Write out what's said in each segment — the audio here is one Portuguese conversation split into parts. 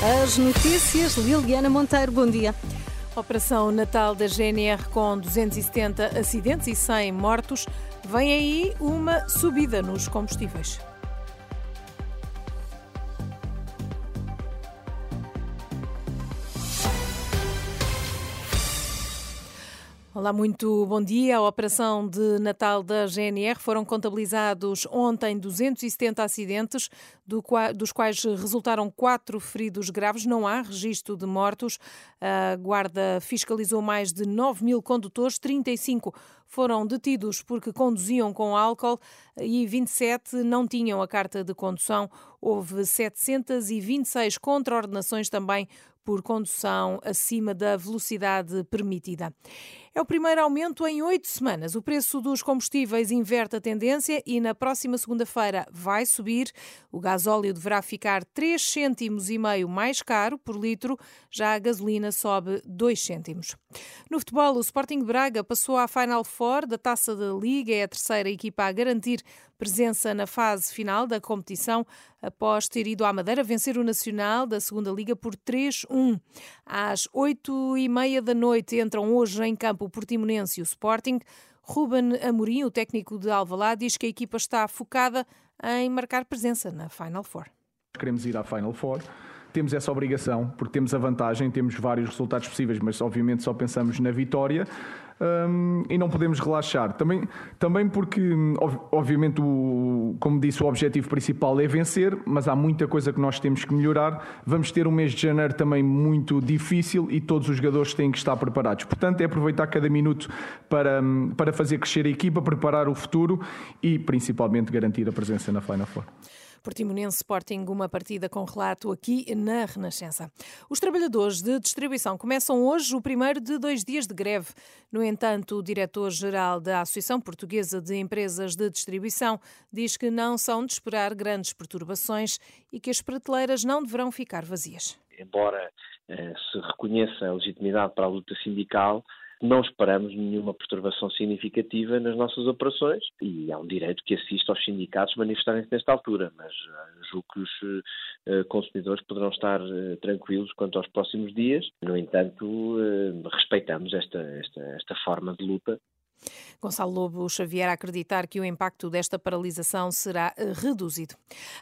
As notícias, Liliana Monteiro, bom dia. Operação Natal da GNR com 270 acidentes e 100 mortos. Vem aí uma subida nos combustíveis. Olá, muito bom dia. A operação de Natal da GNR foram contabilizados ontem 270 acidentes, dos quais resultaram quatro feridos graves. Não há registro de mortos. A Guarda fiscalizou mais de 9 mil condutores, 35 foram detidos porque conduziam com álcool e 27 não tinham a carta de condução. Houve 726 contraordenações também por condução acima da velocidade permitida. É o primeiro aumento em oito semanas. O preço dos combustíveis inverte a tendência e na próxima segunda-feira vai subir. O gasóleo deverá ficar 3 cêntimos e meio mais caro por litro, já a gasolina sobe 2 cêntimos. No futebol, o Sporting Braga passou à Final Four da Taça da Liga, é a terceira equipa a garantir presença na fase final da competição após ter ido à Madeira vencer o Nacional da Segunda Liga por 3-1. Às oito e meia da noite entram hoje em campo o Portimonense e o Sporting. Ruben Amorim, o técnico de Alvalade, diz que a equipa está focada em marcar presença na Final Four. Queremos ir à Final Four temos essa obrigação, porque temos a vantagem, temos vários resultados possíveis, mas obviamente só pensamos na vitória. Um, e não podemos relaxar. Também, também porque, obviamente, o, como disse, o objetivo principal é vencer, mas há muita coisa que nós temos que melhorar. Vamos ter um mês de janeiro também muito difícil e todos os jogadores têm que estar preparados. Portanto, é aproveitar cada minuto para, para fazer crescer a equipa, preparar o futuro e, principalmente, garantir a presença na Final Four. Portimonense Sporting, uma partida com relato aqui na Renascença. Os trabalhadores de distribuição começam hoje o primeiro de dois dias de greve. No entanto, o diretor-geral da Associação Portuguesa de Empresas de Distribuição diz que não são de esperar grandes perturbações e que as prateleiras não deverão ficar vazias. Embora eh, se reconheça a legitimidade para a luta sindical, não esperamos nenhuma perturbação significativa nas nossas operações e há um direito que assista aos sindicatos manifestarem-se nesta altura, mas uh, julgo que os uh, consumidores poderão estar uh, tranquilos quanto aos próximos dias. No entanto, respeitamos esta, esta, esta forma de luta Gonçalo Lobo Xavier a acreditar que o impacto desta paralisação será eh, reduzido.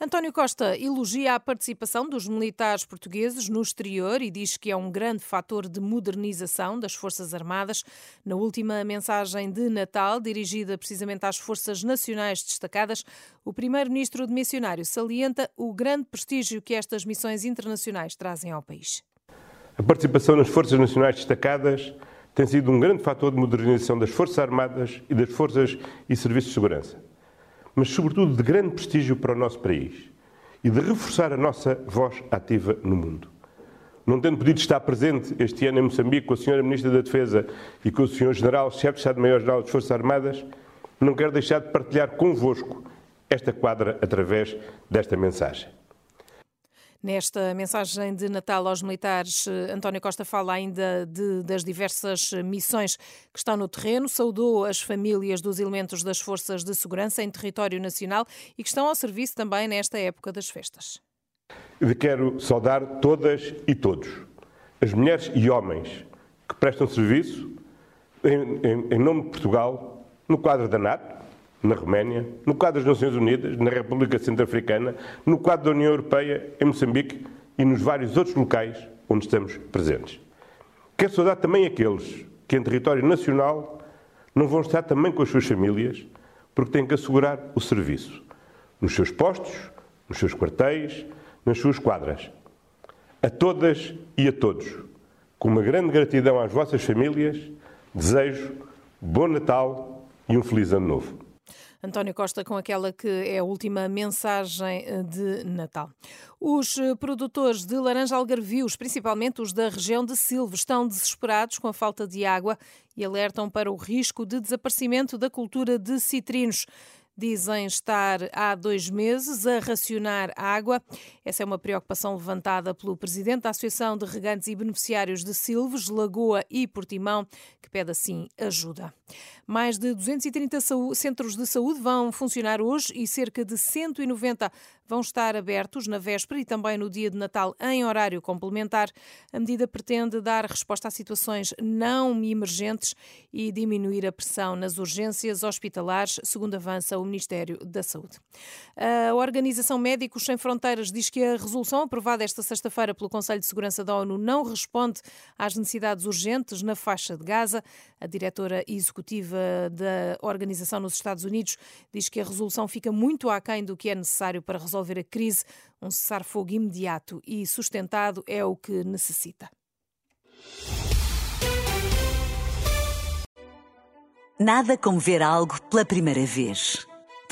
António Costa elogia a participação dos militares portugueses no exterior e diz que é um grande fator de modernização das Forças Armadas. Na última mensagem de Natal, dirigida precisamente às Forças Nacionais destacadas, o primeiro-ministro de Missionário salienta o grande prestígio que estas missões internacionais trazem ao país. A participação nas Forças Nacionais destacadas tem sido um grande fator de modernização das Forças Armadas e das Forças e Serviços de Segurança, mas, sobretudo, de grande prestígio para o nosso país e de reforçar a nossa voz ativa no mundo. Não tendo podido estar presente este ano em Moçambique com a Sra. Ministra da Defesa e com o Sr. General, Chefe de Estado-Maior-General das Forças Armadas, não quero deixar de partilhar convosco esta quadra através desta mensagem. Nesta mensagem de Natal aos militares, eh, António Costa fala ainda de, das diversas missões que estão no terreno, saudou as famílias dos elementos das forças de segurança em território nacional e que estão ao serviço também nesta época das festas. Quero saudar todas e todos, as mulheres e homens que prestam serviço em, em, em nome de Portugal no quadro da NATO, na Roménia, no quadro das Nações Unidas, na República Centro-Africana, no quadro da União Europeia, em Moçambique e nos vários outros locais onde estamos presentes. Quero saudar também aqueles que em território nacional não vão estar também com as suas famílias, porque têm que assegurar o serviço nos seus postos, nos seus quartéis, nas suas quadras. A todas e a todos, com uma grande gratidão às vossas famílias, desejo bom Natal e um feliz Ano Novo. António Costa com aquela que é a última mensagem eh, de Natal. Os eh, produtores de laranja algarvios, principalmente os da região de Silves, estão desesperados com a falta de água e alertam para o risco de desaparecimento da cultura de citrinos. Dizem estar há dois meses a racionar água. Essa é uma preocupação levantada pelo presidente da Associação de Regantes e Beneficiários de Silves, Lagoa e Portimão, que pede assim ajuda. Mais de 230 centros de saúde vão funcionar hoje e cerca de 190 vão estar abertos na véspera e também no dia de Natal em horário complementar. A medida pretende dar resposta a situações não emergentes e diminuir a pressão nas urgências hospitalares, segundo avança o Ministério da Saúde. A Organização Médicos Sem Fronteiras diz que a resolução aprovada esta sexta-feira pelo Conselho de Segurança da ONU não responde às necessidades urgentes na faixa de Gaza. A diretora executiva da organização nos Estados Unidos diz que a resolução fica muito aquém do que é necessário para resolver a crise, um cessar-fogo imediato e sustentado é o que necessita. Nada como ver algo pela primeira vez.